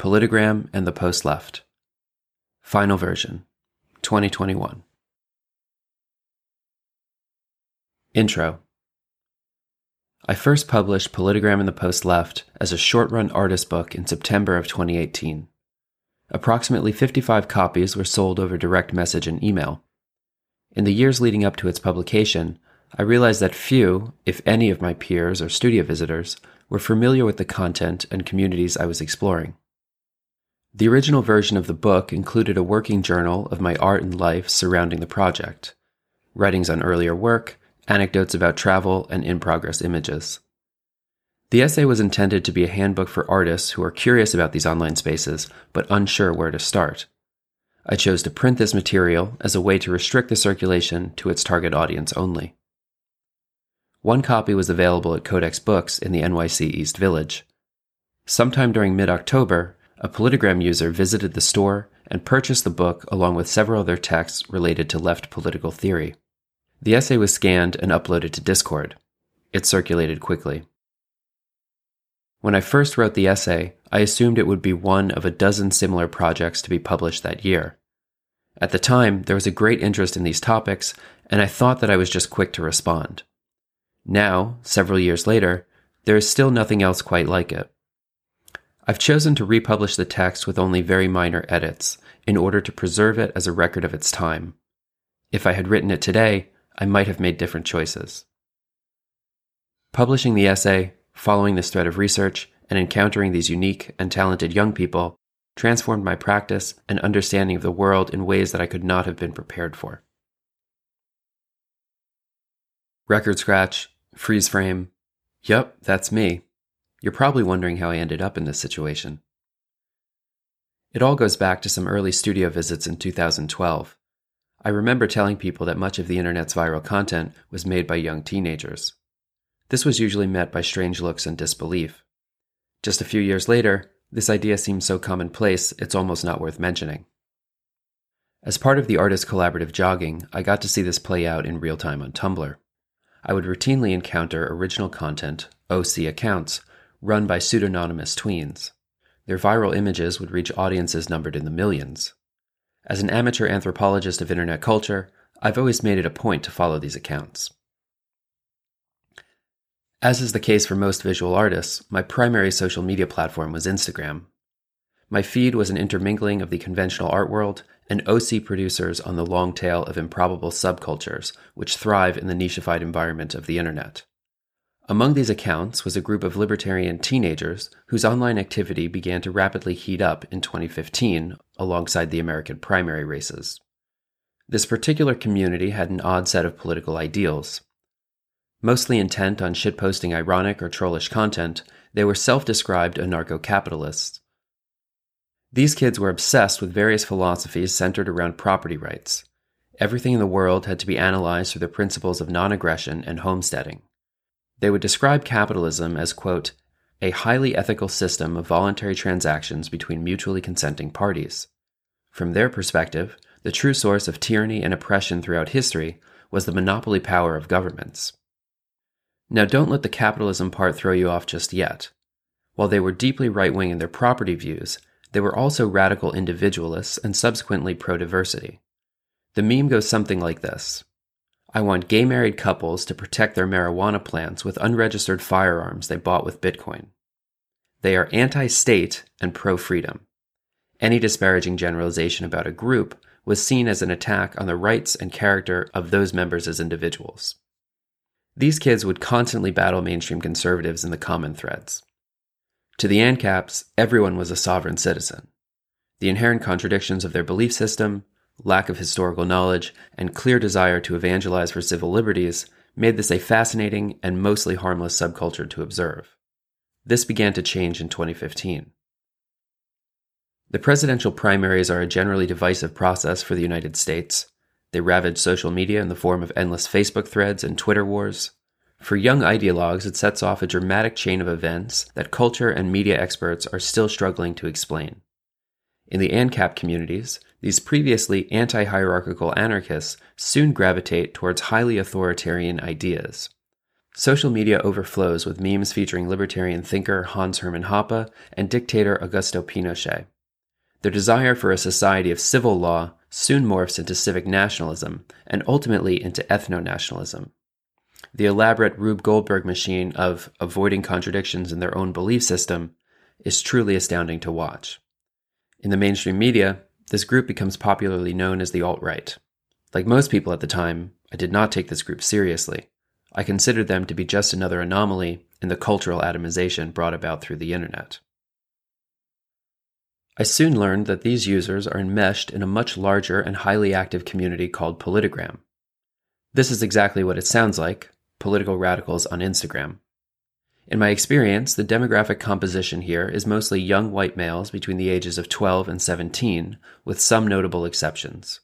Politigram and the Post Left. Final version, 2021. Intro I first published Politigram and the Post Left as a short run artist book in September of 2018. Approximately 55 copies were sold over direct message and email. In the years leading up to its publication, I realized that few, if any, of my peers or studio visitors were familiar with the content and communities I was exploring. The original version of the book included a working journal of my art and life surrounding the project, writings on earlier work, anecdotes about travel, and in progress images. The essay was intended to be a handbook for artists who are curious about these online spaces but unsure where to start. I chose to print this material as a way to restrict the circulation to its target audience only. One copy was available at Codex Books in the NYC East Village. Sometime during mid October, a Politigram user visited the store and purchased the book along with several other texts related to left political theory. The essay was scanned and uploaded to Discord. It circulated quickly. When I first wrote the essay, I assumed it would be one of a dozen similar projects to be published that year. At the time, there was a great interest in these topics, and I thought that I was just quick to respond. Now, several years later, there is still nothing else quite like it. I've chosen to republish the text with only very minor edits in order to preserve it as a record of its time. If I had written it today, I might have made different choices. Publishing the essay, following this thread of research, and encountering these unique and talented young people transformed my practice and understanding of the world in ways that I could not have been prepared for. Record scratch, freeze frame. Yep, that's me. You're probably wondering how I ended up in this situation. It all goes back to some early studio visits in 2012. I remember telling people that much of the internet's viral content was made by young teenagers. This was usually met by strange looks and disbelief. Just a few years later, this idea seems so commonplace it's almost not worth mentioning. As part of the artist collaborative jogging, I got to see this play out in real time on Tumblr. I would routinely encounter original content, OC accounts, run by pseudonymous tweens. Their viral images would reach audiences numbered in the millions. As an amateur anthropologist of internet culture, I've always made it a point to follow these accounts. As is the case for most visual artists, my primary social media platform was Instagram. My feed was an intermingling of the conventional art world and OC producers on the long tail of improbable subcultures which thrive in the nicheified environment of the internet. Among these accounts was a group of libertarian teenagers whose online activity began to rapidly heat up in 2015 alongside the American primary races. This particular community had an odd set of political ideals. Mostly intent on shitposting ironic or trollish content, they were self described anarcho capitalists. These kids were obsessed with various philosophies centered around property rights. Everything in the world had to be analyzed through the principles of non aggression and homesteading. They would describe capitalism as, quote, a highly ethical system of voluntary transactions between mutually consenting parties. From their perspective, the true source of tyranny and oppression throughout history was the monopoly power of governments. Now, don't let the capitalism part throw you off just yet. While they were deeply right wing in their property views, they were also radical individualists and subsequently pro diversity. The meme goes something like this I want gay married couples to protect their marijuana plants with unregistered firearms they bought with Bitcoin. They are anti state and pro freedom. Any disparaging generalization about a group was seen as an attack on the rights and character of those members as individuals. These kids would constantly battle mainstream conservatives in the common threads. To the ANCAPs, everyone was a sovereign citizen. The inherent contradictions of their belief system, lack of historical knowledge, and clear desire to evangelize for civil liberties made this a fascinating and mostly harmless subculture to observe. This began to change in 2015. The presidential primaries are a generally divisive process for the United States. They ravage social media in the form of endless Facebook threads and Twitter wars. For young ideologues, it sets off a dramatic chain of events that culture and media experts are still struggling to explain. In the ANCAP communities, these previously anti hierarchical anarchists soon gravitate towards highly authoritarian ideas. Social media overflows with memes featuring libertarian thinker Hans Hermann Hoppe and dictator Augusto Pinochet. Their desire for a society of civil law soon morphs into civic nationalism and ultimately into ethno nationalism. The elaborate Rube Goldberg machine of avoiding contradictions in their own belief system is truly astounding to watch. In the mainstream media, this group becomes popularly known as the alt right. Like most people at the time, I did not take this group seriously. I considered them to be just another anomaly in the cultural atomization brought about through the internet. I soon learned that these users are enmeshed in a much larger and highly active community called Politigram. This is exactly what it sounds like political radicals on Instagram. In my experience, the demographic composition here is mostly young white males between the ages of 12 and 17, with some notable exceptions.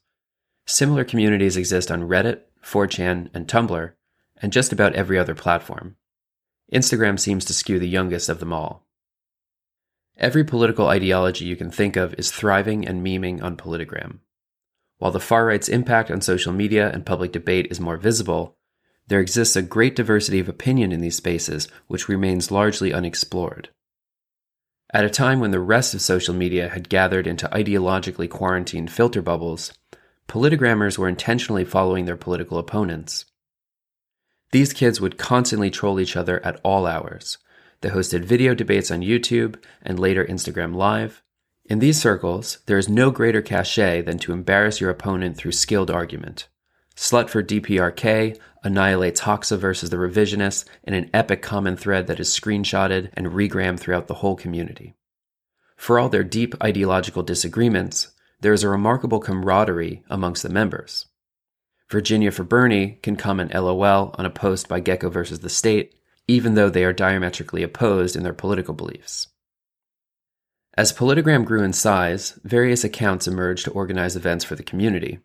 Similar communities exist on Reddit, 4chan, and Tumblr, and just about every other platform. Instagram seems to skew the youngest of them all. Every political ideology you can think of is thriving and memeing on Politigram. While the far right's impact on social media and public debate is more visible, there exists a great diversity of opinion in these spaces which remains largely unexplored. At a time when the rest of social media had gathered into ideologically quarantined filter bubbles, Politigrammers were intentionally following their political opponents. These kids would constantly troll each other at all hours. They hosted video debates on YouTube and later Instagram Live. In these circles, there is no greater cachet than to embarrass your opponent through skilled argument. Slut for DPRK annihilates Hoxha versus the revisionists in an epic common thread that is screenshotted and regrammed throughout the whole community. For all their deep ideological disagreements, there is a remarkable camaraderie amongst the members. Virginia for Bernie can comment LOL on a post by Gecko versus the State, even though they are diametrically opposed in their political beliefs. As Politigram grew in size, various accounts emerged to organize events for the community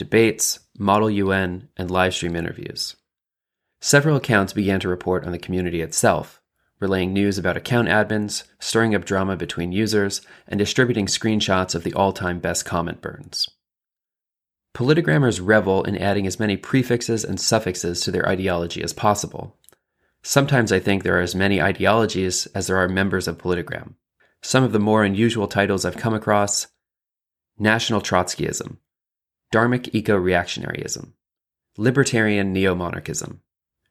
debates, model UN, and live stream interviews. Several accounts began to report on the community itself, relaying news about account admins, stirring up drama between users, and distributing screenshots of the all time best comment burns. Politigrammers revel in adding as many prefixes and suffixes to their ideology as possible. Sometimes I think there are as many ideologies as there are members of Politigram. Some of the more unusual titles I've come across National Trotskyism, Dharmic Eco Reactionaryism, Libertarian Neo Monarchism,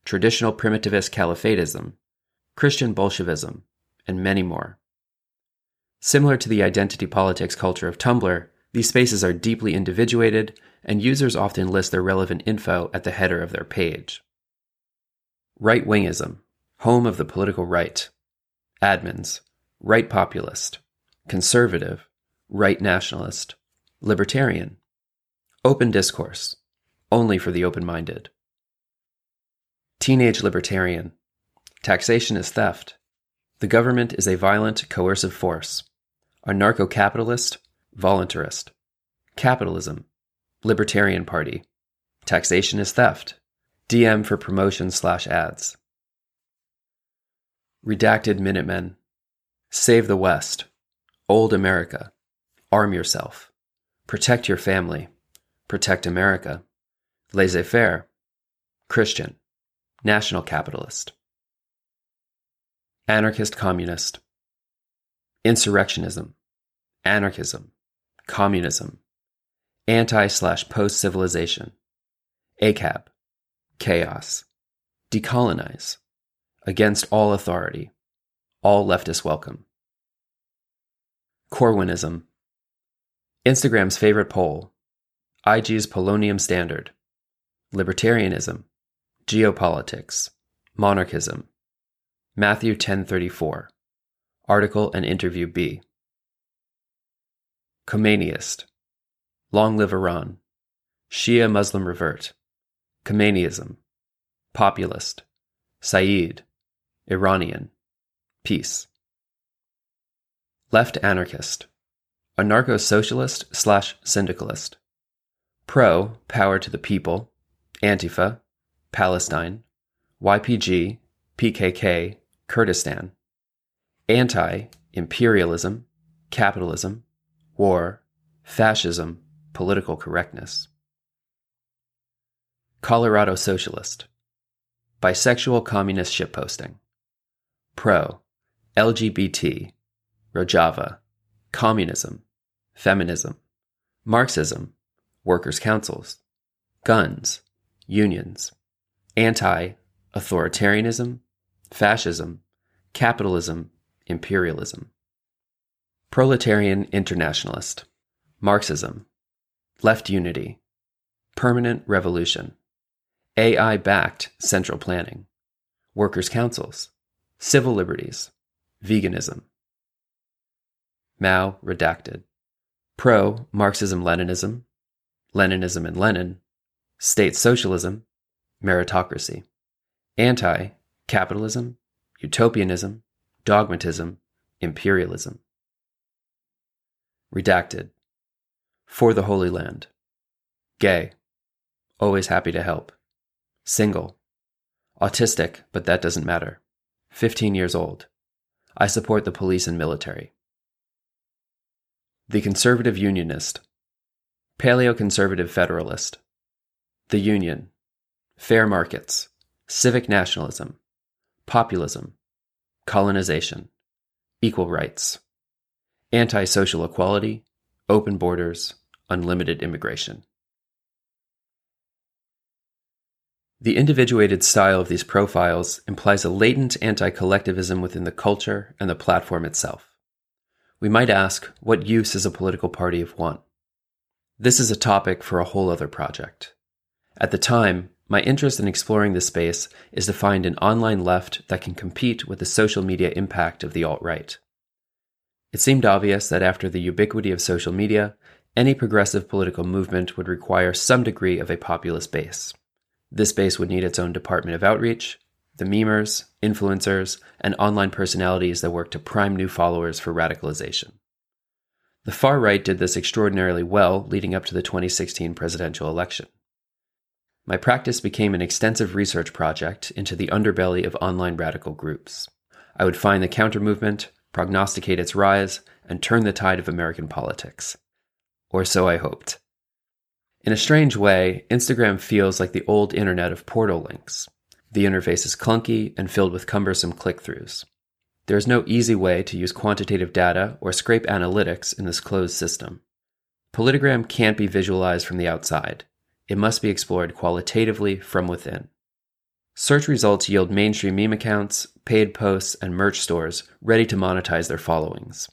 Traditional Primitivist Caliphatism, Christian Bolshevism, and many more. Similar to the identity politics culture of Tumblr, these spaces are deeply individuated, and users often list their relevant info at the header of their page. Right wingism, home of the political right. Admins, right populist. Conservative, right nationalist. Libertarian. Open discourse, only for the open minded. Teenage libertarian, Taxation is theft. The government is a violent, coercive force. Anarcho capitalist, voluntarist. Capitalism, Libertarian Party. Taxation is theft. DM for promotion slash ads. Redacted Minutemen. Save the West. Old America. Arm yourself. Protect your family. Protect America. Laissez faire. Christian. National capitalist. Anarchist communist, insurrectionism, anarchism, communism, anti slash post civilization, ACAB, chaos, decolonize, against all authority, all leftists welcome. Corwinism, Instagram's favorite poll, IG's polonium standard, libertarianism, geopolitics, monarchism, Matthew 10:34. Article and interview B. Khomeiniist. Long live Iran. Shia Muslim revert. Khomeiniism. Populist. Saeed. Iranian. Peace. Left anarchist. Anarcho socialist slash syndicalist. Pro power to the people. Antifa. Palestine. YPG. PKK. Kurdistan, anti imperialism, capitalism, war, fascism, political correctness. Colorado Socialist, bisexual communist shitposting. Pro, LGBT, Rojava, communism, feminism, Marxism, workers' councils, guns, unions, anti authoritarianism, fascism, capitalism, imperialism. Proletarian internationalist, Marxism, left unity, permanent revolution, AI backed central planning, workers' councils, civil liberties, veganism. Mao redacted. Pro Marxism Leninism, Leninism and Lenin, state socialism, meritocracy. Anti capitalism, utopianism, dogmatism, imperialism. Redacted. For the Holy Land. Gay. Always happy to help. Single. Autistic, but that doesn't matter. 15 years old. I support the police and military. The Conservative Unionist. Paleoconservative Federalist. The Union. Fair markets. Civic nationalism. Populism. Colonization. Equal rights. Anti social equality. Open borders. Unlimited immigration. The individuated style of these profiles implies a latent anti collectivism within the culture and the platform itself. We might ask, what use is a political party of one? This is a topic for a whole other project. At the time, my interest in exploring this space is to find an online left that can compete with the social media impact of the alt right. It seemed obvious that after the ubiquity of social media, any progressive political movement would require some degree of a populist base. This base would need its own department of outreach, the memers, influencers, and online personalities that work to prime new followers for radicalization. The far right did this extraordinarily well leading up to the 2016 presidential election. My practice became an extensive research project into the underbelly of online radical groups. I would find the counter movement, prognosticate its rise, and turn the tide of American politics. Or so I hoped. In a strange way, Instagram feels like the old internet of portal links. The interface is clunky and filled with cumbersome click throughs. There is no easy way to use quantitative data or scrape analytics in this closed system. Politigram can't be visualized from the outside. It must be explored qualitatively from within. Search results yield mainstream meme accounts, paid posts, and merch stores ready to monetize their followings.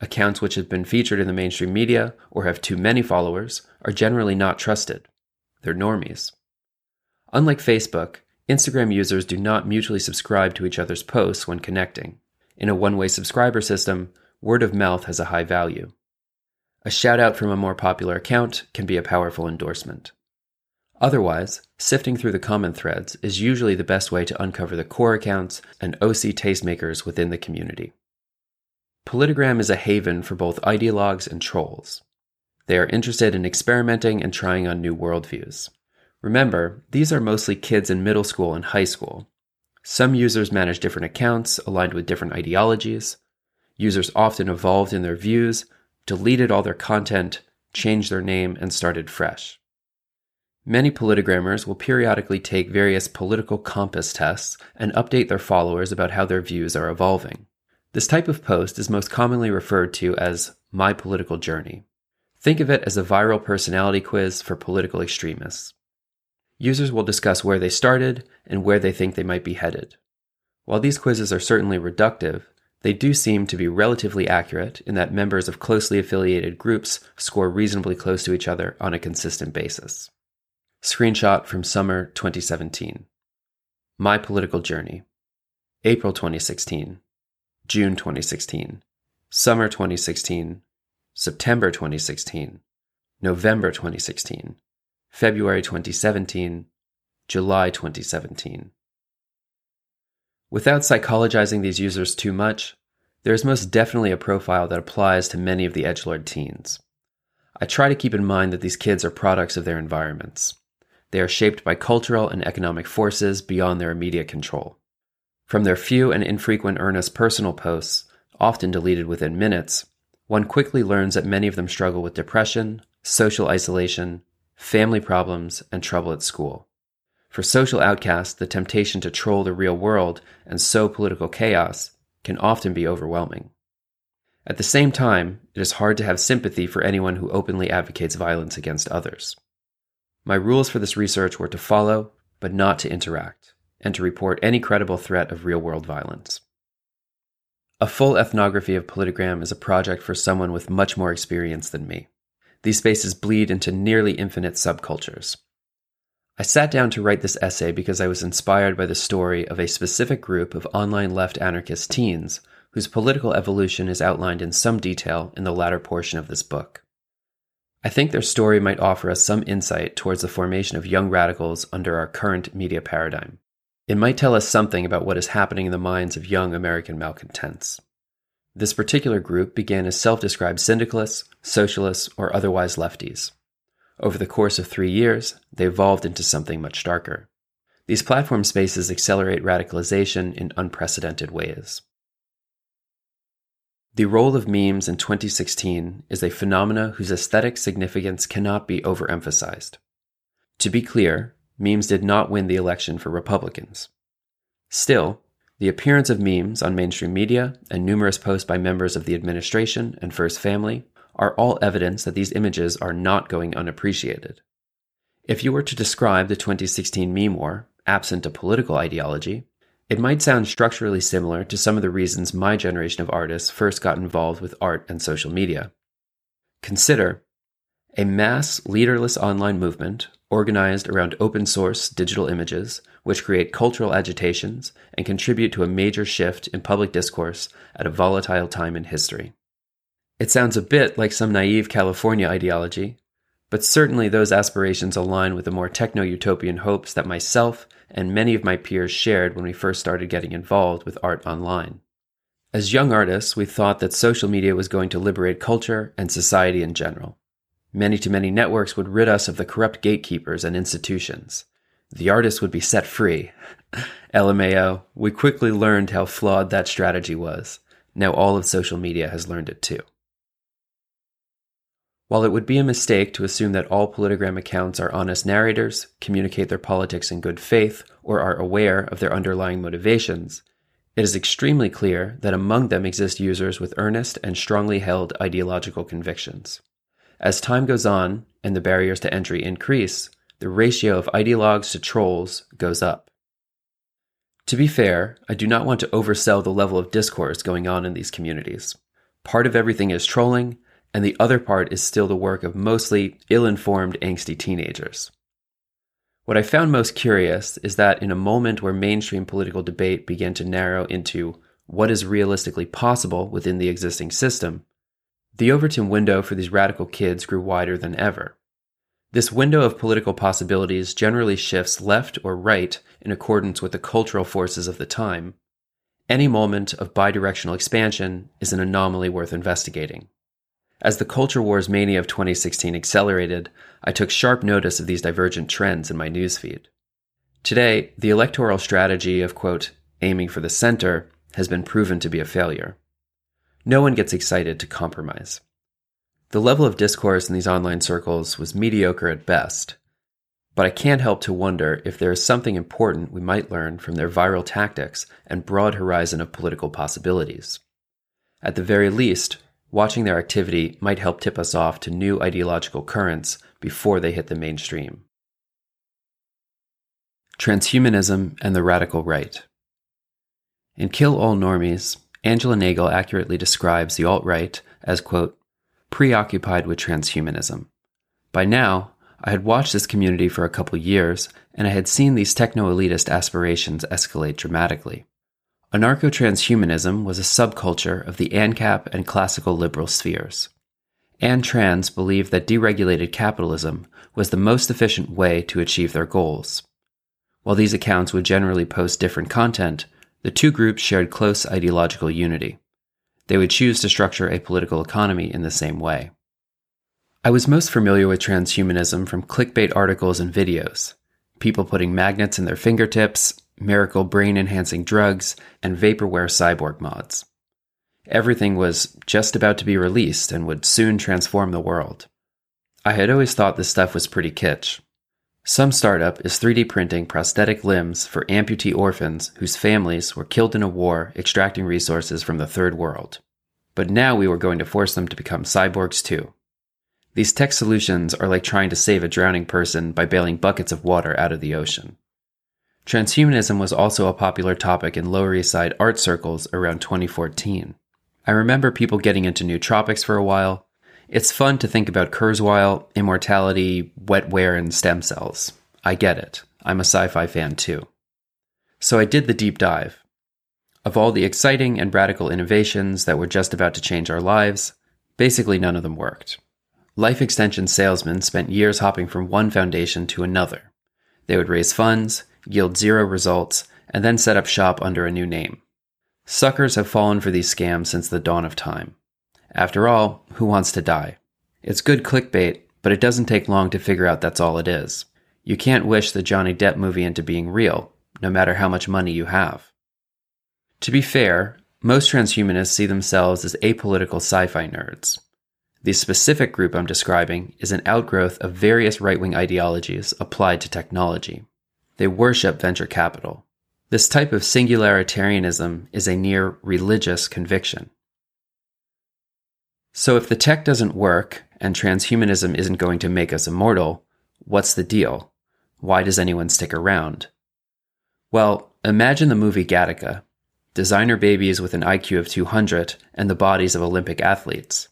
Accounts which have been featured in the mainstream media or have too many followers are generally not trusted. They're normies. Unlike Facebook, Instagram users do not mutually subscribe to each other's posts when connecting. In a one way subscriber system, word of mouth has a high value. A shout out from a more popular account can be a powerful endorsement. Otherwise, sifting through the common threads is usually the best way to uncover the core accounts and OC tastemakers within the community. Politigram is a haven for both ideologues and trolls. They are interested in experimenting and trying on new worldviews. Remember, these are mostly kids in middle school and high school. Some users manage different accounts aligned with different ideologies. Users often evolved in their views, deleted all their content, changed their name, and started fresh. Many politigrammers will periodically take various political compass tests and update their followers about how their views are evolving. This type of post is most commonly referred to as My Political Journey. Think of it as a viral personality quiz for political extremists. Users will discuss where they started and where they think they might be headed. While these quizzes are certainly reductive, they do seem to be relatively accurate in that members of closely affiliated groups score reasonably close to each other on a consistent basis. Screenshot from summer 2017. My Political Journey. April 2016. June 2016, Summer 2016, September 2016, November 2016, February 2017, July 2017. Without psychologizing these users too much, there is most definitely a profile that applies to many of the edgelord teens. I try to keep in mind that these kids are products of their environments. They are shaped by cultural and economic forces beyond their immediate control. From their few and infrequent earnest personal posts, often deleted within minutes, one quickly learns that many of them struggle with depression, social isolation, family problems, and trouble at school. For social outcasts, the temptation to troll the real world and sow political chaos can often be overwhelming. At the same time, it is hard to have sympathy for anyone who openly advocates violence against others. My rules for this research were to follow, but not to interact, and to report any credible threat of real world violence. A full ethnography of Politigram is a project for someone with much more experience than me. These spaces bleed into nearly infinite subcultures. I sat down to write this essay because I was inspired by the story of a specific group of online left anarchist teens whose political evolution is outlined in some detail in the latter portion of this book. I think their story might offer us some insight towards the formation of young radicals under our current media paradigm. It might tell us something about what is happening in the minds of young American malcontents. This particular group began as self described syndicalists, socialists, or otherwise lefties. Over the course of three years, they evolved into something much darker. These platform spaces accelerate radicalization in unprecedented ways. The role of memes in 2016 is a phenomena whose aesthetic significance cannot be overemphasized. To be clear, memes did not win the election for Republicans. Still, the appearance of memes on mainstream media and numerous posts by members of the administration and First Family are all evidence that these images are not going unappreciated. If you were to describe the 2016 meme war, absent a political ideology, it might sound structurally similar to some of the reasons my generation of artists first got involved with art and social media. Consider a mass leaderless online movement organized around open source digital images, which create cultural agitations and contribute to a major shift in public discourse at a volatile time in history. It sounds a bit like some naive California ideology, but certainly those aspirations align with the more techno utopian hopes that myself and many of my peers shared when we first started getting involved with art online. As young artists, we thought that social media was going to liberate culture and society in general. Many to many networks would rid us of the corrupt gatekeepers and institutions. The artists would be set free. LMAO, we quickly learned how flawed that strategy was. Now all of social media has learned it too. While it would be a mistake to assume that all Politigram accounts are honest narrators, communicate their politics in good faith, or are aware of their underlying motivations, it is extremely clear that among them exist users with earnest and strongly held ideological convictions. As time goes on and the barriers to entry increase, the ratio of ideologues to trolls goes up. To be fair, I do not want to oversell the level of discourse going on in these communities. Part of everything is trolling, and the other part is still the work of mostly ill informed, angsty teenagers. What I found most curious is that in a moment where mainstream political debate began to narrow into what is realistically possible within the existing system, the Overton window for these radical kids grew wider than ever. This window of political possibilities generally shifts left or right in accordance with the cultural forces of the time. Any moment of bidirectional expansion is an anomaly worth investigating. As the culture wars mania of 2016 accelerated, I took sharp notice of these divergent trends in my newsfeed. Today, the electoral strategy of, quote, aiming for the center has been proven to be a failure. No one gets excited to compromise. The level of discourse in these online circles was mediocre at best, but I can't help to wonder if there is something important we might learn from their viral tactics and broad horizon of political possibilities. At the very least, watching their activity might help tip us off to new ideological currents before they hit the mainstream. Transhumanism and the Radical Right. In Kill All Normies, Angela Nagle accurately describes the alt right as, quote, preoccupied with transhumanism. By now, I had watched this community for a couple years, and I had seen these techno elitist aspirations escalate dramatically. Anarcho transhumanism was a subculture of the ANCAP and classical liberal spheres. ANTRANS believed that deregulated capitalism was the most efficient way to achieve their goals. While these accounts would generally post different content, the two groups shared close ideological unity. They would choose to structure a political economy in the same way. I was most familiar with transhumanism from clickbait articles and videos, people putting magnets in their fingertips, miracle brain enhancing drugs, and vaporware cyborg mods. Everything was just about to be released and would soon transform the world. I had always thought this stuff was pretty kitsch. Some startup is 3D printing prosthetic limbs for amputee orphans whose families were killed in a war extracting resources from the third world. But now we were going to force them to become cyborgs too. These tech solutions are like trying to save a drowning person by bailing buckets of water out of the ocean. Transhumanism was also a popular topic in Lower East Side art circles around 2014. I remember people getting into nootropics for a while. It's fun to think about Kurzweil, immortality, wetware, and stem cells. I get it. I'm a sci fi fan too. So I did the deep dive. Of all the exciting and radical innovations that were just about to change our lives, basically none of them worked. Life extension salesmen spent years hopping from one foundation to another. They would raise funds, yield zero results, and then set up shop under a new name. Suckers have fallen for these scams since the dawn of time. After all, who wants to die? It's good clickbait, but it doesn't take long to figure out that's all it is. You can't wish the Johnny Depp movie into being real, no matter how much money you have. To be fair, most transhumanists see themselves as apolitical sci fi nerds. The specific group I'm describing is an outgrowth of various right wing ideologies applied to technology. They worship venture capital. This type of singularitarianism is a near religious conviction. So, if the tech doesn't work and transhumanism isn't going to make us immortal, what's the deal? Why does anyone stick around? Well, imagine the movie Gattaca designer babies with an IQ of 200 and the bodies of Olympic athletes.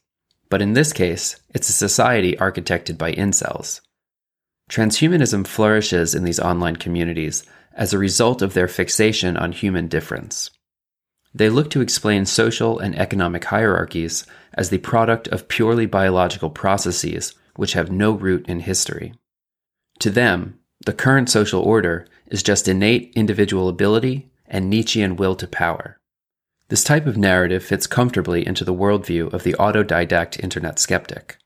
But in this case, it's a society architected by incels. Transhumanism flourishes in these online communities as a result of their fixation on human difference. They look to explain social and economic hierarchies as the product of purely biological processes which have no root in history. To them, the current social order is just innate individual ability and Nietzschean will to power. This type of narrative fits comfortably into the worldview of the autodidact internet skeptic.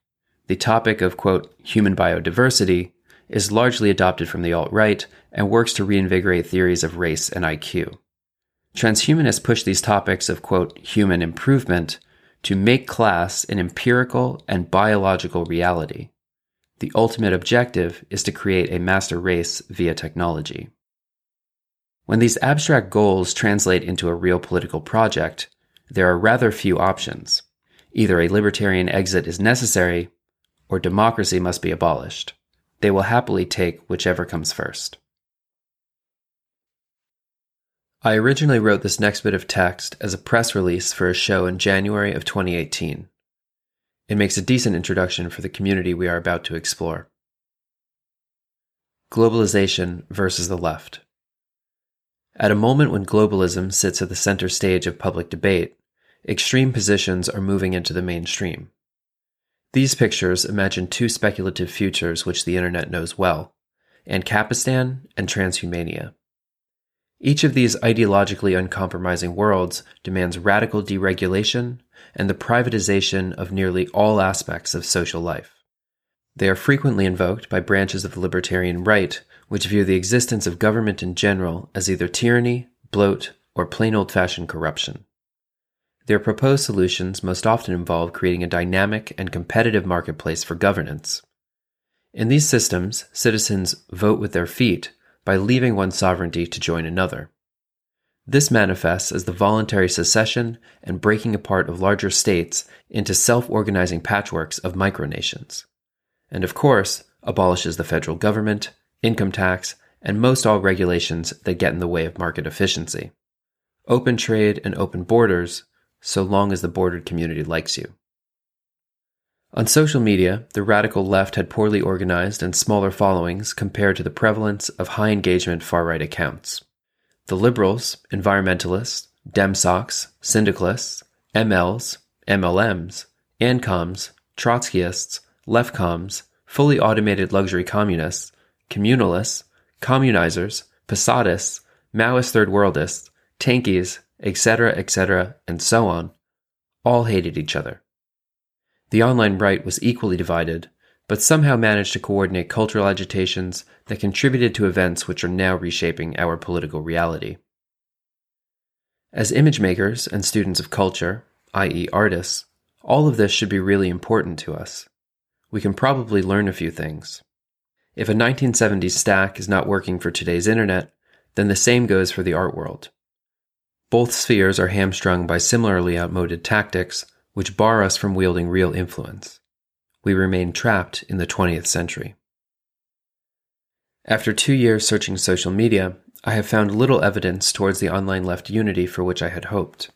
The topic of, quote, human biodiversity is largely adopted from the alt right and works to reinvigorate theories of race and IQ. Transhumanists push these topics of, quote, human improvement to make class an empirical and biological reality. The ultimate objective is to create a master race via technology. When these abstract goals translate into a real political project, there are rather few options. Either a libertarian exit is necessary, or democracy must be abolished. They will happily take whichever comes first. I originally wrote this next bit of text as a press release for a show in January of 2018. It makes a decent introduction for the community we are about to explore. Globalization versus the left. At a moment when globalism sits at the center stage of public debate, extreme positions are moving into the mainstream. These pictures imagine two speculative futures which the internet knows well Ancapistan and transhumania. Each of these ideologically uncompromising worlds demands radical deregulation and the privatization of nearly all aspects of social life. They are frequently invoked by branches of the libertarian right which view the existence of government in general as either tyranny, bloat, or plain old fashioned corruption. Their proposed solutions most often involve creating a dynamic and competitive marketplace for governance. In these systems, citizens vote with their feet by leaving one sovereignty to join another. This manifests as the voluntary secession and breaking apart of larger states into self organizing patchworks of micronations. And of course, abolishes the federal government, income tax, and most all regulations that get in the way of market efficiency. Open trade and open borders, so long as the bordered community likes you. On social media, the radical left had poorly organized and smaller followings compared to the prevalence of high engagement far right accounts. The liberals, environmentalists, DemSocs, syndicalists, MLs, MLMs, ANCOMs, Trotskyists, leftcoms, fully automated luxury communists, communalists, communizers, Posadists, Maoist third worldists, tankies, etc., etc., and so on, all hated each other. The online right was equally divided, but somehow managed to coordinate cultural agitations that contributed to events which are now reshaping our political reality. As image makers and students of culture, i.e., artists, all of this should be really important to us. We can probably learn a few things. If a 1970s stack is not working for today's internet, then the same goes for the art world. Both spheres are hamstrung by similarly outmoded tactics, which bar us from wielding real influence. We remain trapped in the 20th century. After two years searching social media, I have found little evidence towards the online left unity for which I had hoped.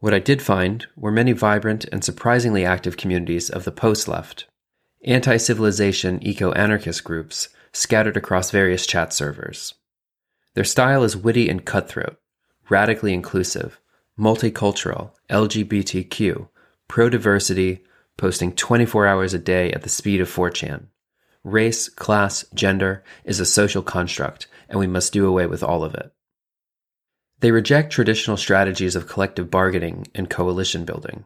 What I did find were many vibrant and surprisingly active communities of the post left, anti civilization eco anarchist groups scattered across various chat servers. Their style is witty and cutthroat, radically inclusive, multicultural, LGBTQ, pro diversity, posting 24 hours a day at the speed of 4chan. Race, class, gender is a social construct, and we must do away with all of it. They reject traditional strategies of collective bargaining and coalition building.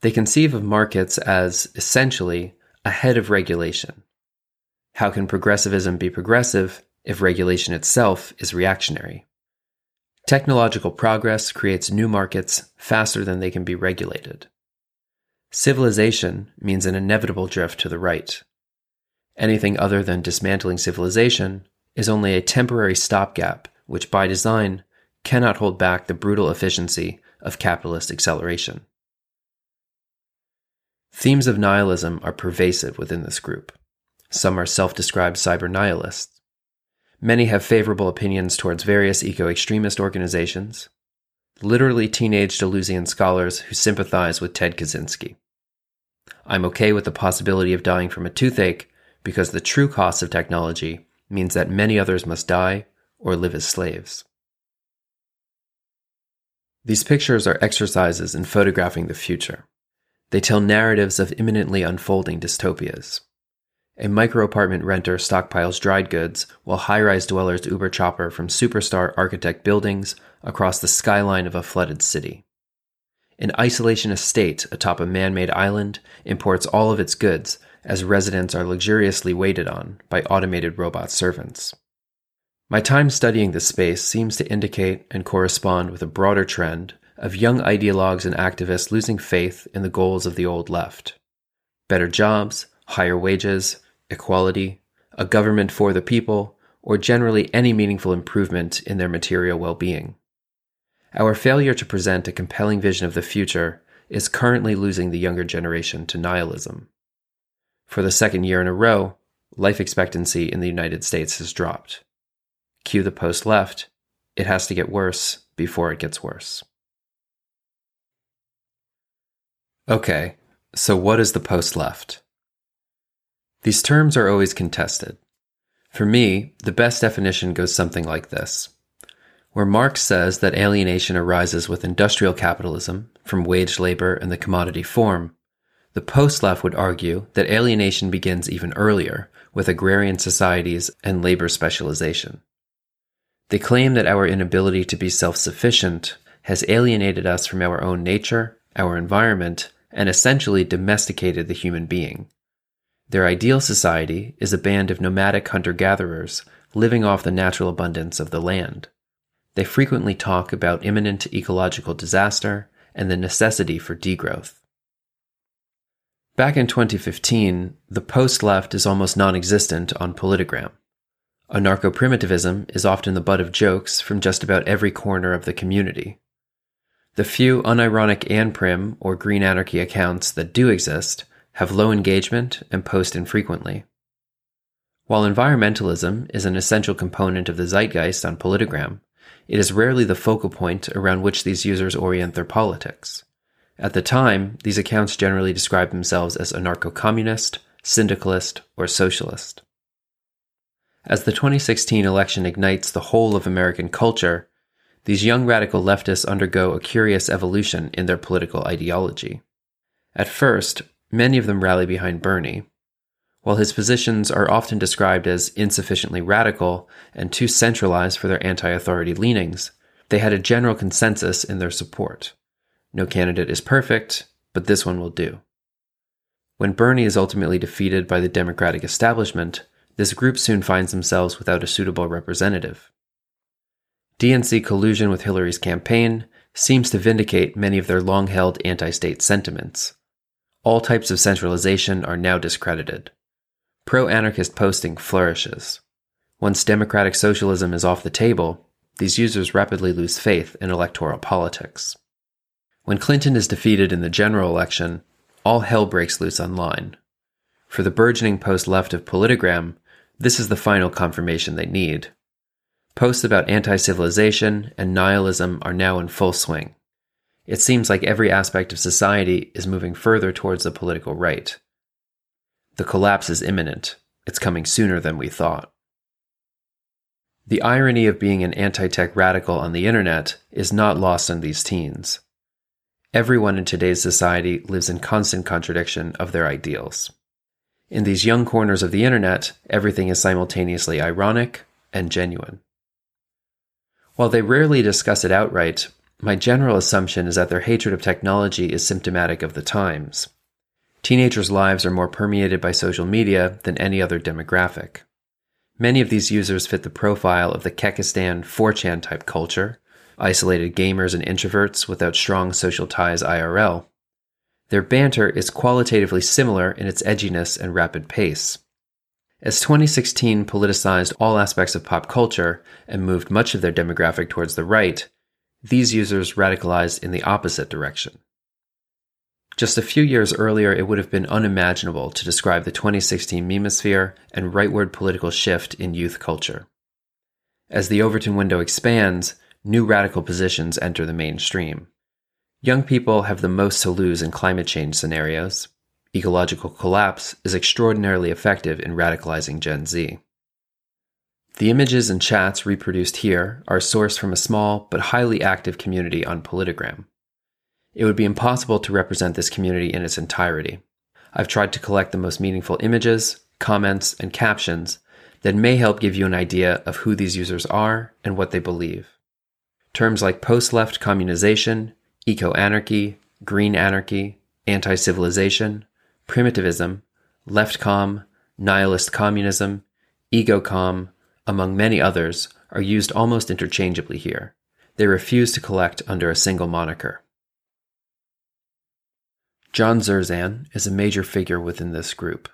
They conceive of markets as essentially ahead of regulation. How can progressivism be progressive if regulation itself is reactionary? Technological progress creates new markets faster than they can be regulated. Civilization means an inevitable drift to the right. Anything other than dismantling civilization is only a temporary stopgap, which by design cannot hold back the brutal efficiency of capitalist acceleration. Themes of nihilism are pervasive within this group. Some are self described cyber nihilists. Many have favorable opinions towards various eco extremist organizations, literally teenage Deleuzian scholars who sympathize with Ted Kaczynski. I'm okay with the possibility of dying from a toothache because the true cost of technology means that many others must die or live as slaves. These pictures are exercises in photographing the future. They tell narratives of imminently unfolding dystopias. A micro apartment renter stockpiles dried goods while high rise dwellers Uber chopper from superstar architect buildings across the skyline of a flooded city. An isolation estate atop a man made island imports all of its goods as residents are luxuriously waited on by automated robot servants. My time studying this space seems to indicate and correspond with a broader trend of young ideologues and activists losing faith in the goals of the old left. Better jobs, higher wages, equality, a government for the people, or generally any meaningful improvement in their material well being. Our failure to present a compelling vision of the future is currently losing the younger generation to nihilism. For the second year in a row, life expectancy in the United States has dropped. Cue the post left. It has to get worse before it gets worse. Okay, so what is the post left? These terms are always contested. For me, the best definition goes something like this. Where Marx says that alienation arises with industrial capitalism from wage labor and the commodity form, the post left would argue that alienation begins even earlier with agrarian societies and labor specialization. They claim that our inability to be self sufficient has alienated us from our own nature, our environment, and essentially domesticated the human being. Their ideal society is a band of nomadic hunter gatherers living off the natural abundance of the land. They frequently talk about imminent ecological disaster and the necessity for degrowth. Back in 2015, the post left is almost non existent on Politigram. Anarcho primitivism is often the butt of jokes from just about every corner of the community. The few unironic anprim or green anarchy accounts that do exist have low engagement and post infrequently. While environmentalism is an essential component of the zeitgeist on Politigram, it is rarely the focal point around which these users orient their politics. At the time, these accounts generally described themselves as anarcho communist, syndicalist, or socialist. As the 2016 election ignites the whole of American culture, these young radical leftists undergo a curious evolution in their political ideology. At first, many of them rally behind Bernie. While his positions are often described as insufficiently radical and too centralized for their anti authority leanings, they had a general consensus in their support. No candidate is perfect, but this one will do. When Bernie is ultimately defeated by the Democratic establishment, this group soon finds themselves without a suitable representative. DNC collusion with Hillary's campaign seems to vindicate many of their long held anti state sentiments. All types of centralization are now discredited. pro anarchist posting flourishes. Once democratic socialism is off the table, these users rapidly lose faith in electoral politics. When Clinton is defeated in the general election, all hell breaks loose online. For the burgeoning post left of Politigram, this is the final confirmation they need. Posts about anti civilization and nihilism are now in full swing. It seems like every aspect of society is moving further towards the political right. The collapse is imminent. It's coming sooner than we thought. The irony of being an anti tech radical on the internet is not lost on these teens. Everyone in today's society lives in constant contradiction of their ideals. In these young corners of the internet, everything is simultaneously ironic and genuine. While they rarely discuss it outright, my general assumption is that their hatred of technology is symptomatic of the times. Teenagers' lives are more permeated by social media than any other demographic. Many of these users fit the profile of the Kekistan 4chan type culture, isolated gamers and introverts without strong social ties IRL. Their banter is qualitatively similar in its edginess and rapid pace. As 2016 politicized all aspects of pop culture and moved much of their demographic towards the right, these users radicalized in the opposite direction. Just a few years earlier, it would have been unimaginable to describe the 2016 memosphere and rightward political shift in youth culture. As the Overton window expands, new radical positions enter the mainstream. Young people have the most to lose in climate change scenarios, ecological collapse is extraordinarily effective in radicalizing Gen Z. The images and chats reproduced here are sourced from a small but highly active community on Politigram. It would be impossible to represent this community in its entirety. I've tried to collect the most meaningful images, comments, and captions that may help give you an idea of who these users are and what they believe. Terms like post left communization, eco anarchy, green anarchy, anti civilization, primitivism, leftcom, nihilist communism, ego-com, among many others, are used almost interchangeably here. They refuse to collect under a single moniker. John Zerzan is a major figure within this group.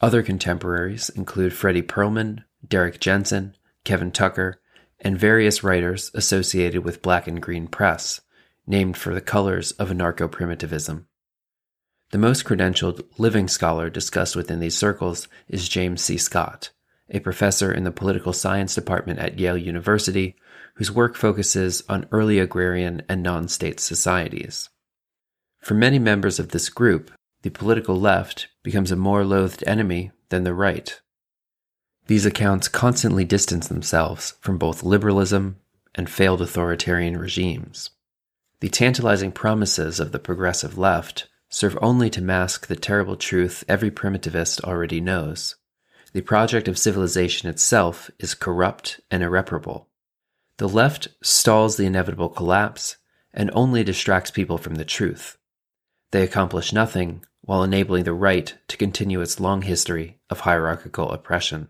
Other contemporaries include Fredy Perlman, Derrick Jensen, Kevin Tucker, and various writers associated with Black and Green Press, named for the colors of anarcho primitivism. The most credentialed living scholar discussed within these circles is James C. Scott, a professor in the political science department at Yale University, whose work focuses on early agrarian and non state societies. For many members of this group, the political left becomes a more loathed enemy than the right. These accounts constantly distance themselves from both liberalism and failed authoritarian regimes. The tantalizing promises of the progressive left serve only to mask the terrible truth every primitivist already knows. The project of civilization itself is corrupt and irreparable. The left stalls the inevitable collapse and only distracts people from the truth. They accomplish nothing while enabling the right to continue its long history of hierarchical oppression.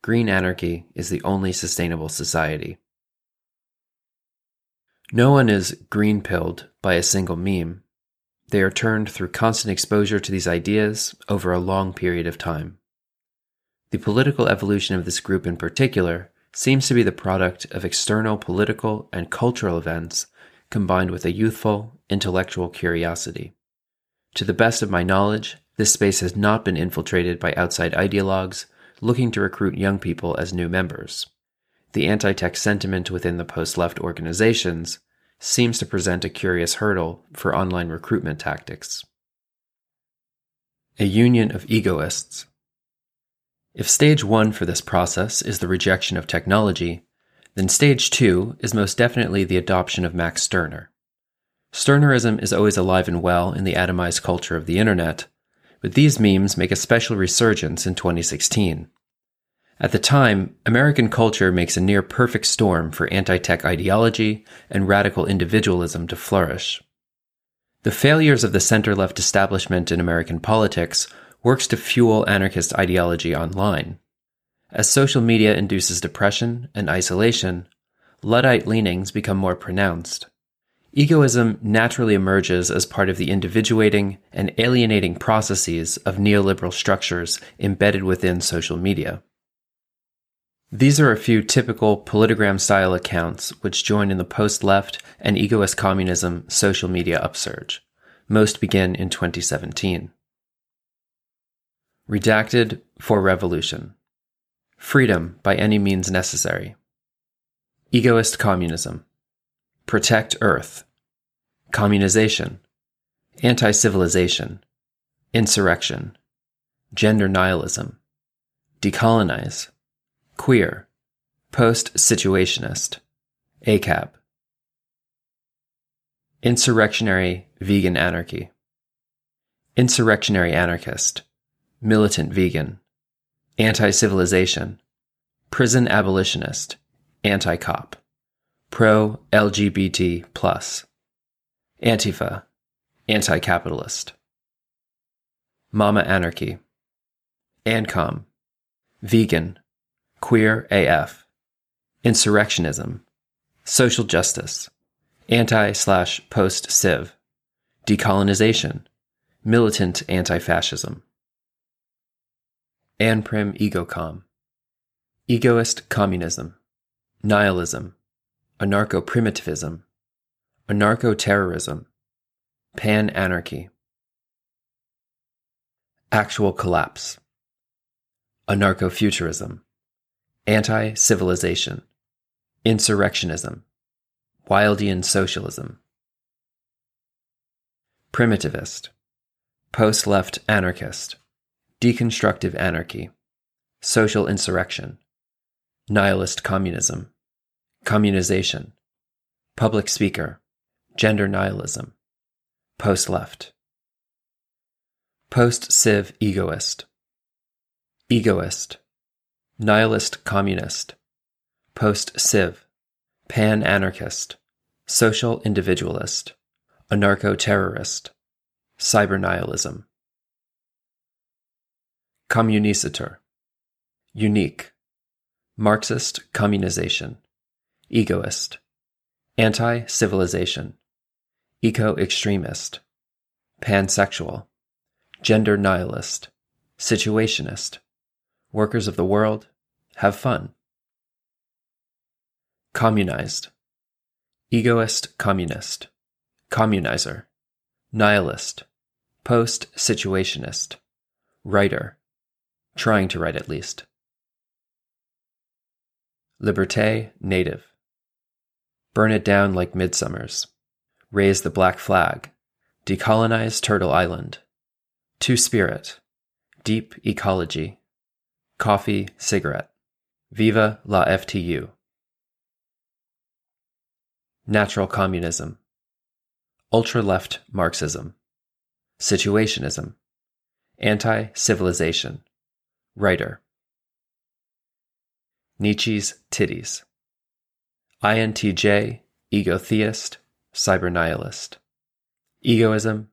Green anarchy is the only sustainable society. No one is green pilled by a single meme. They are turned through constant exposure to these ideas over a long period of time. The political evolution of this group in particular seems to be the product of external political and cultural events combined with a youthful, intellectual curiosity. To the best of my knowledge, this space has not been infiltrated by outside ideologues looking to recruit young people as new members. The anti tech sentiment within the post left organizations seems to present a curious hurdle for online recruitment tactics. A union of egoists. If stage one for this process is the rejection of technology, then stage two is most definitely the adoption of Max Stirner. Stirnerism is always alive and well in the atomized culture of the internet, but these memes make a special resurgence in 2016. At the time, American culture makes a near perfect storm for anti tech ideology and radical individualism to flourish. The failures of the center left establishment in American politics works to fuel anarchist ideology online. As social media induces depression and isolation, Luddite leanings become more pronounced. Egoism naturally emerges as part of the individuating and alienating processes of neoliberal structures embedded within social media. These are a few typical Politigram style accounts which join in the post left and egoist communism social media upsurge. Most begin in 2017. Redacted for Revolution Freedom by any means necessary. Egoist communism. Protect Earth. Communization. Anti civilization. Insurrection. Gender nihilism. Decolonize. Queer. Post situationist. ACAB. Insurrectionary vegan anarchy. Insurrectionary anarchist. Militant vegan. Anti civilization. Prison abolitionist. Anti cop pro LGBT Antifa, anti capitalist, Mama Anarchy, ANCOM, vegan, queer AF, insurrectionism, social justice, anti slash post civ, decolonization, militant anti fascism. Anprim Egocom, egoist communism, nihilism, anarcho primitivism, anarcho terrorism, pan anarchy, actual collapse, anarcho futurism, anti civilization, insurrectionism, Wildian socialism, primitivist, post left anarchist, deconstructive anarchy, social insurrection, nihilist communism communization, public speaker, gender nihilism, post left, post civ egoist, egoist, nihilist communist, post civ, pan anarchist, social individualist, anarcho terrorist, cyber nihilism, communicitor, unique, Marxist communization. Egoist, anti civilization, eco extremist, pansexual, gender nihilist, situationist, workers of the world, have fun. Communized, egoist communist, communizer, nihilist, post situationist, writer, trying to write at least. Liberté native. Burn it down like midsummers. Raise the black flag. Decolonize Turtle Island. Two Spirit. Deep Ecology. Coffee, cigarette. Viva la FTU. Natural Communism. Ultra left Marxism. Situationism. Anti civilization. Writer. Nietzsche's Titties. INTJ, ego theist, cyber nihilist. Egoism,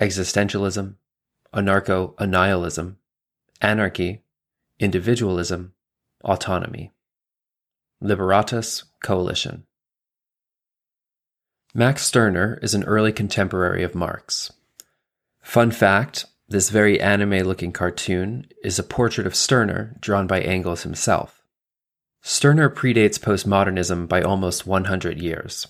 existentialism, anarcho annihilism, anarchy, individualism, autonomy. Liberatus Coalition. Max Stirner is an early contemporary of Marx. Fun fact this very anime looking cartoon is a portrait of Stirner drawn by Engels himself. Stirner predates postmodernism by almost 100 years.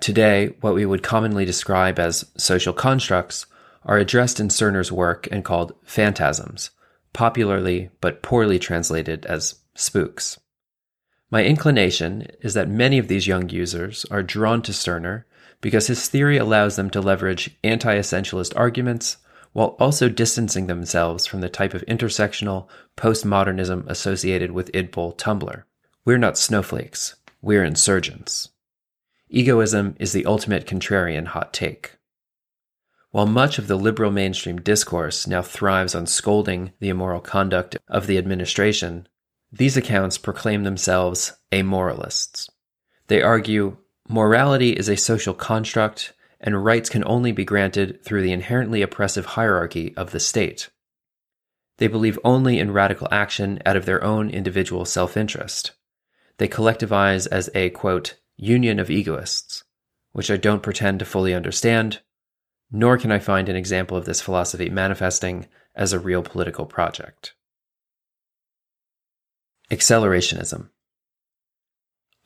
Today, what we would commonly describe as social constructs are addressed in Stirner's work and called phantasms, popularly but poorly translated as spooks. My inclination is that many of these young users are drawn to Stirner because his theory allows them to leverage anti essentialist arguments while also distancing themselves from the type of intersectional postmodernism associated with idpol Tumblr. We're not snowflakes, we're insurgents. Egoism is the ultimate contrarian hot take. While much of the liberal mainstream discourse now thrives on scolding the immoral conduct of the administration, these accounts proclaim themselves amoralists. They argue morality is a social construct and rights can only be granted through the inherently oppressive hierarchy of the state. They believe only in radical action out of their own individual self interest. They collectivize as a, quote, union of egoists, which I don't pretend to fully understand, nor can I find an example of this philosophy manifesting as a real political project. Accelerationism.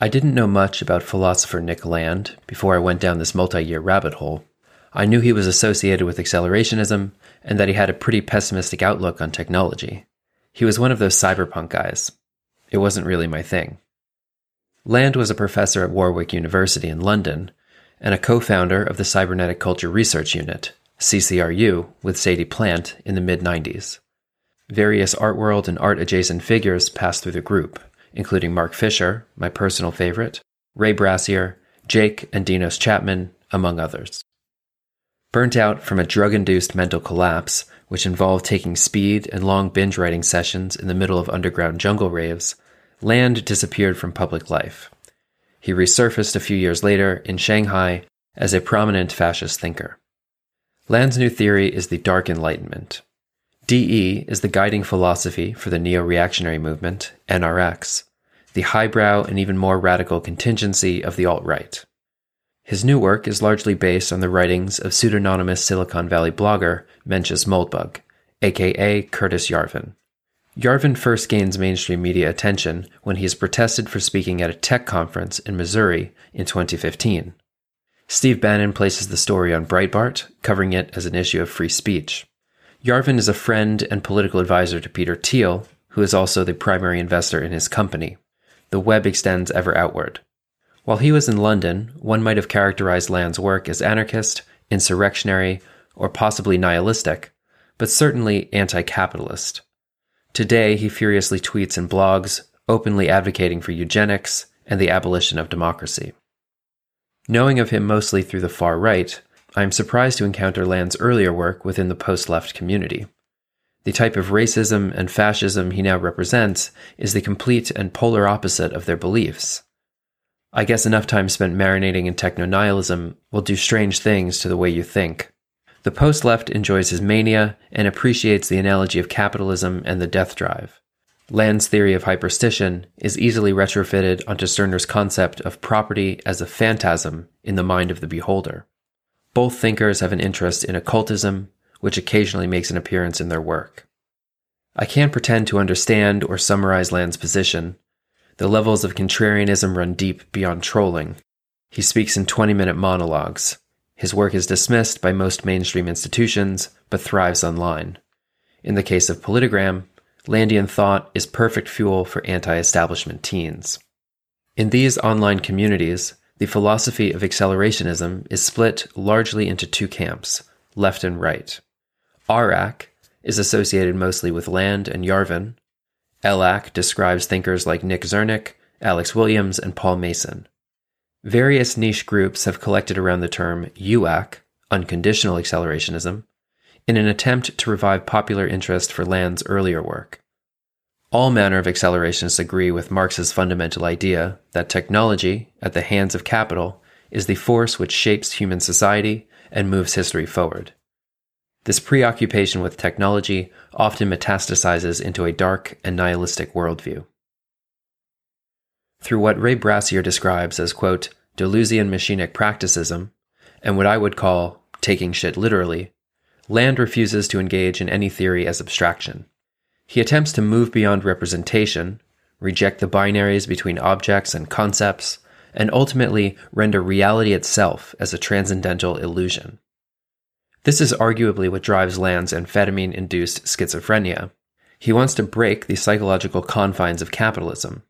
I didn't know much about philosopher Nick Land before I went down this multi year rabbit hole. I knew he was associated with accelerationism and that he had a pretty pessimistic outlook on technology. He was one of those cyberpunk guys. It wasn't really my thing. Land was a professor at Warwick University in London and a co founder of the Cybernetic Culture Research Unit, CCRU, with Sadie Plant in the mid 90s. Various art world and art adjacent figures passed through the group, including Mark Fisher, my personal favorite, Ray Brassier, Jake and Dinos Chapman, among others. Burnt out from a drug induced mental collapse, which involved taking speed and long binge writing sessions in the middle of underground jungle raves, Land disappeared from public life. He resurfaced a few years later in Shanghai as a prominent fascist thinker. Land's new theory is the Dark Enlightenment. DE is the guiding philosophy for the neo reactionary movement, NRX, the highbrow and even more radical contingency of the alt right. His new work is largely based on the writings of pseudonymous Silicon Valley blogger Mencius Moldbug, aka Curtis Yarvin. Yarvin first gains mainstream media attention when he is protested for speaking at a tech conference in Missouri in 2015. Steve Bannon places the story on Breitbart, covering it as an issue of free speech. Yarvin is a friend and political advisor to Peter Thiel, who is also the primary investor in his company. The web extends ever outward. While he was in London, one might have characterized Land's work as anarchist, insurrectionary, or possibly nihilistic, but certainly anti capitalist. Today, he furiously tweets and blogs, openly advocating for eugenics and the abolition of democracy. Knowing of him mostly through the far right, I am surprised to encounter Land's earlier work within the post left community. The type of racism and fascism he now represents is the complete and polar opposite of their beliefs. I guess enough time spent marinating in techno nihilism will do strange things to the way you think. The post left enjoys his mania and appreciates the analogy of capitalism and the death drive. Land's theory of hyperstition is easily retrofitted onto Stirner's concept of property as a phantasm in the mind of the beholder. Both thinkers have an interest in occultism, which occasionally makes an appearance in their work. I can't pretend to understand or summarize Land's position. The levels of contrarianism run deep beyond trolling. He speaks in 20 minute monologues. His work is dismissed by most mainstream institutions, but thrives online. In the case of Politigram, Landian thought is perfect fuel for anti establishment teens. In these online communities, the philosophy of accelerationism is split largely into two camps, left and right. RAC is associated mostly with Land and Yarvin. LAC describes thinkers like Nick Srnicek, Alex Williams, and Paul Mason. Various niche groups have collected around the term UAC, unconditional accelerationism, in an attempt to revive popular interest for Land's earlier work. All manner of accelerationists agree with Marx's fundamental idea that technology, at the hands of capital, is the force which shapes human society and moves history forward. This preoccupation with technology often metastasizes into a dark and nihilistic worldview. Through what Ray Brassier describes as, quote, Deleuzian machinic practicism, and what I would call taking shit literally, Land refuses to engage in any theory as abstraction. He attempts to move beyond representation, reject the binaries between objects and concepts, and ultimately render reality itself as a transcendental illusion. This is arguably what drives Land's amphetamine induced schizophrenia. He wants to break the psychological confines of capitalism.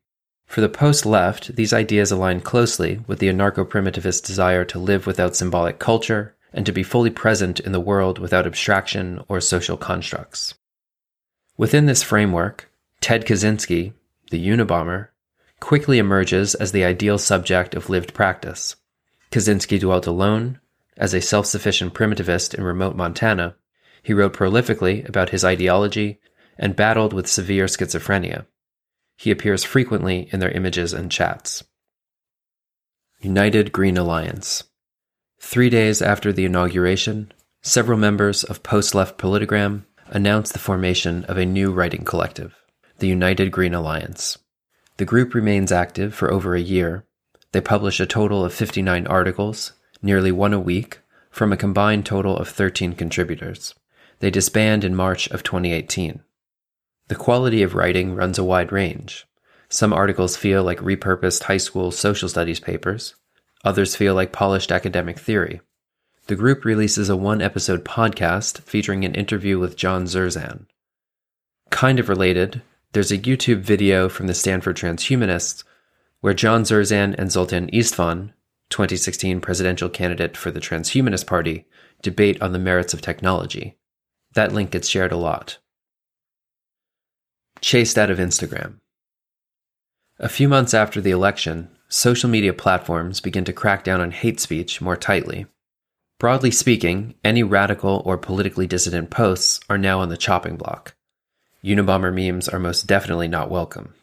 For the post left, these ideas align closely with the anarcho primitivist desire to live without symbolic culture and to be fully present in the world without abstraction or social constructs. Within this framework, Ted Kaczynski, the Unabomber, quickly emerges as the ideal subject of lived practice. Kaczynski dwelt alone, as a self sufficient primitivist in remote Montana. He wrote prolifically about his ideology and battled with severe schizophrenia. He appears frequently in their images and chats. United Green Alliance. Three days after the inauguration, several members of post left Politigram announced the formation of a new writing collective, the United Green Alliance. The group remains active for over a year. They publish a total of 59 articles, nearly one a week, from a combined total of 13 contributors. They disband in March of 2018. The quality of writing runs a wide range. Some articles feel like repurposed high school social studies papers, others feel like polished academic theory. The group releases a one episode podcast featuring an interview with John Zerzan. Kind of related, there's a YouTube video from the Stanford Transhumanists where John Zerzan and Zoltan Istvan, 2016 presidential candidate for the Transhumanist Party, debate on the merits of technology. That link gets shared a lot. Chased out of Instagram. A few months after the election, social media platforms begin to crack down on hate speech more tightly. Broadly speaking, any radical or politically dissident posts are now on the chopping block. Unabomber memes are most definitely not welcome.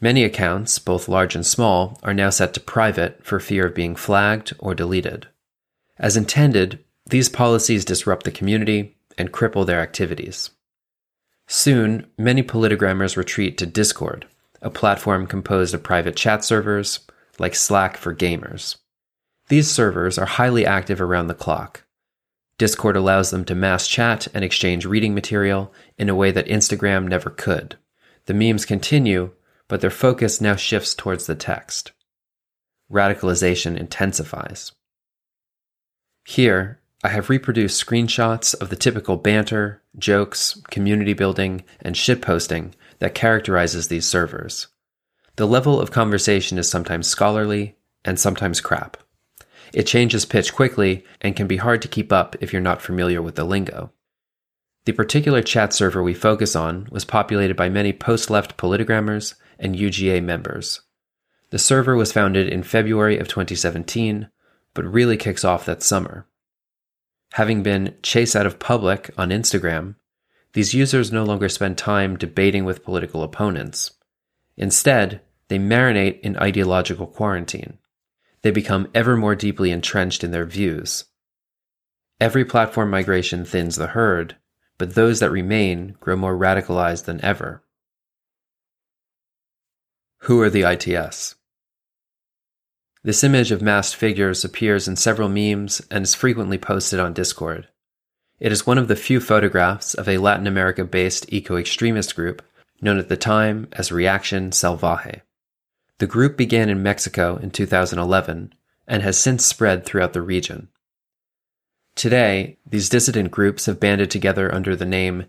Many accounts, both large and small, are now set to private for fear of being flagged or deleted. As intended, these policies disrupt the community and cripple their activities. Soon, many politigrammers retreat to Discord, a platform composed of private chat servers, like Slack for gamers. These servers are highly active around the clock. Discord allows them to mass chat and exchange reading material in a way that Instagram never could. The memes continue, but their focus now shifts towards the text. Radicalization intensifies. Here, I have reproduced screenshots of the typical banter, jokes, community building, and shitposting that characterizes these servers. The level of conversation is sometimes scholarly and sometimes crap. It changes pitch quickly and can be hard to keep up if you're not familiar with the lingo. The particular chat server we focus on was populated by many post left politigrammers and UGA members. The server was founded in February of 2017, but really kicks off that summer. Having been chased out of public on Instagram, these users no longer spend time debating with political opponents. Instead, they marinate in ideological quarantine. They become ever more deeply entrenched in their views. Every platform migration thins the herd, but those that remain grow more radicalized than ever. Who are the ITS? This image of masked figures appears in several memes and is frequently posted on Discord. It is one of the few photographs of a Latin America based eco extremist group known at the time as Reaction Salvaje. The group began in Mexico in 2011 and has since spread throughout the region. Today, these dissident groups have banded together under the name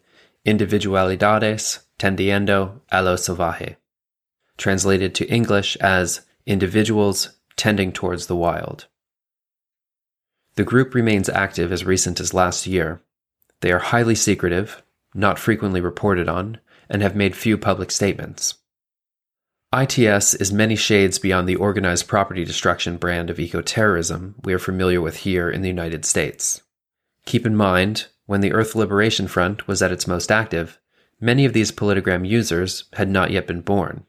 Individualidades Tendiendo a lo Salvaje translated to English as Individuals Tending Towards the Wild. The group remains active as recent as last year. They are highly secretive, not frequently reported on, and have made few public statements. ITS is many shades beyond the organized property destruction brand of ecoterrorism we are familiar with here in the United States. Keep in mind, when the Earth Liberation Front was at its most active, many of these Politigram users had not yet been born.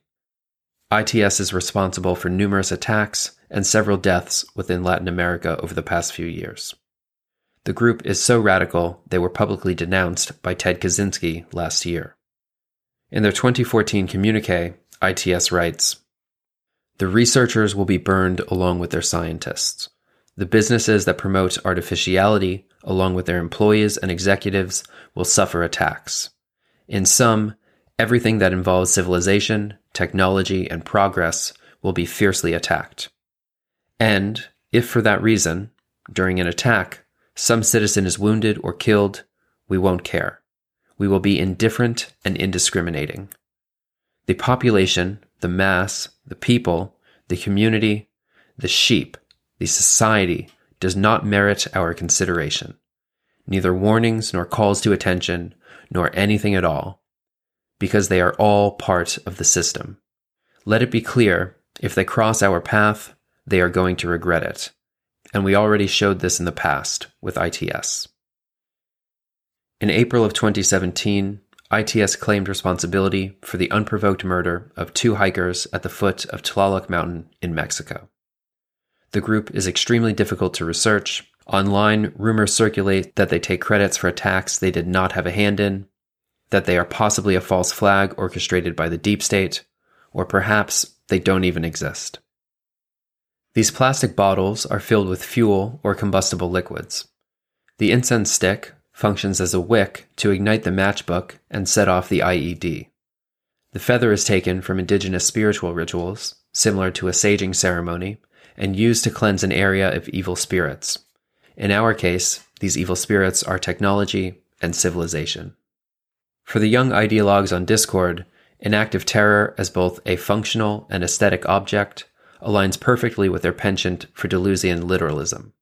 ITS is responsible for numerous attacks and several deaths within Latin America over the past few years. The group is so radical they were publicly denounced by Ted Kaczynski last year. In their 2014 communique, ITS writes The researchers will be burned along with their scientists. The businesses that promote artificiality, along with their employees and executives, will suffer attacks. In sum, everything that involves civilization, technology, and progress will be fiercely attacked. And, if for that reason, during an attack, some citizen is wounded or killed, we won't care. We will be indifferent and indiscriminating. The population, the mass, the people, the community, the sheep, the society does not merit our consideration. Neither warnings nor calls to attention, nor anything at all because they are all part of the system. Let it be clear if they cross our path, they are going to regret it. And we already showed this in the past with ITS. In April of 2017, ITS claimed responsibility for the unprovoked murder of two hikers at the foot of Tlaloc Mountain in Mexico. The group is extremely difficult to research. Online, rumors circulate that they take credits for attacks they did not have a hand in, that they are possibly a false flag orchestrated by the deep state, or perhaps they don't even exist. These plastic bottles are filled with fuel or combustible liquids. The incense stick functions as a wick to ignite the matchbook and set off the IED. The feather is taken from indigenous spiritual rituals, similar to a saging ceremony, and used to cleanse an area of evil spirits. In our case, these evil spirits are technology and civilization. For the young ideologues on Discord, an act of terror as both a functional and aesthetic object aligns perfectly with their penchant for Deleuzian literalism.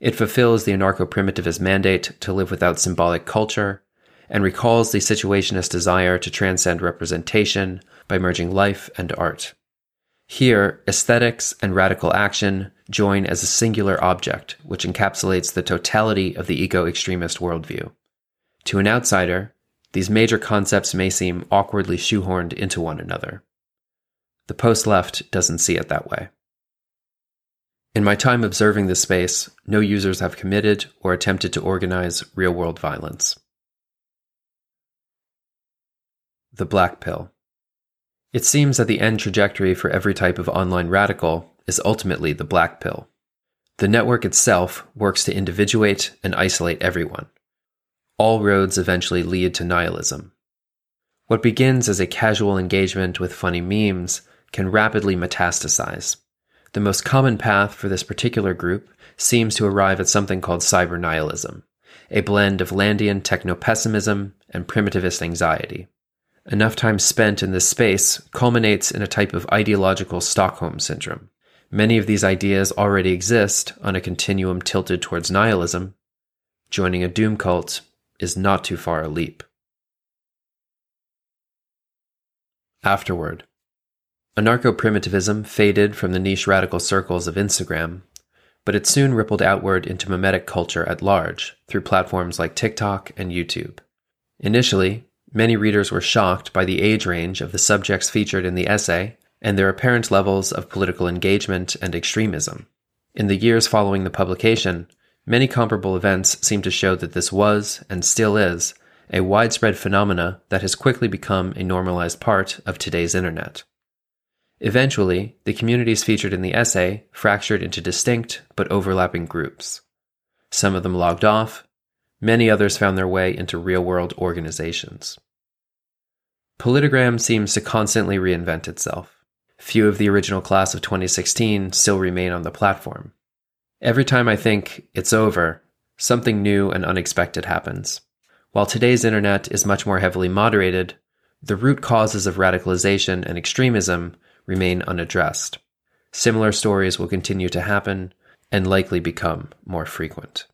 It fulfills the anarcho primitivist mandate to live without symbolic culture and recalls the situationist desire to transcend representation by merging life and art. Here, aesthetics and radical action join as a singular object, which encapsulates the totality of the eco extremist worldview. To an outsider, these major concepts may seem awkwardly shoehorned into one another. The post left doesn't see it that way. In my time observing this space, no users have committed or attempted to organize real world violence. The Black Pill. It seems that the end trajectory for every type of online radical is ultimately the black pill. The network itself works to individuate and isolate everyone. All roads eventually lead to nihilism. What begins as a casual engagement with funny memes can rapidly metastasize. The most common path for this particular group seems to arrive at something called cyber nihilism, a blend of Landian techno pessimism and primitivist anxiety. Enough time spent in this space culminates in a type of ideological Stockholm syndrome. Many of these ideas already exist on a continuum tilted towards nihilism. Joining a doom cult is not too far a leap. Afterward, Anarcho primitivism faded from the niche radical circles of Instagram, but it soon rippled outward into memetic culture at large through platforms like TikTok and YouTube. Initially, many readers were shocked by the age range of the subjects featured in the essay and their apparent levels of political engagement and extremism. In the years following the publication, many comparable events seem to show that this was, and still is, a widespread phenomena that has quickly become a normalized part of today's internet. Eventually, the communities featured in the essay fractured into distinct but overlapping groups. Some of them logged off, many others found their way into real world organizations. Politigram seems to constantly reinvent itself. Few of the original class of 2016 still remain on the platform. Every time I think it's over, something new and unexpected happens. While today's internet is much more heavily moderated, the root causes of radicalization and extremism remain unaddressed. Similar stories will continue to happen and likely become more frequent.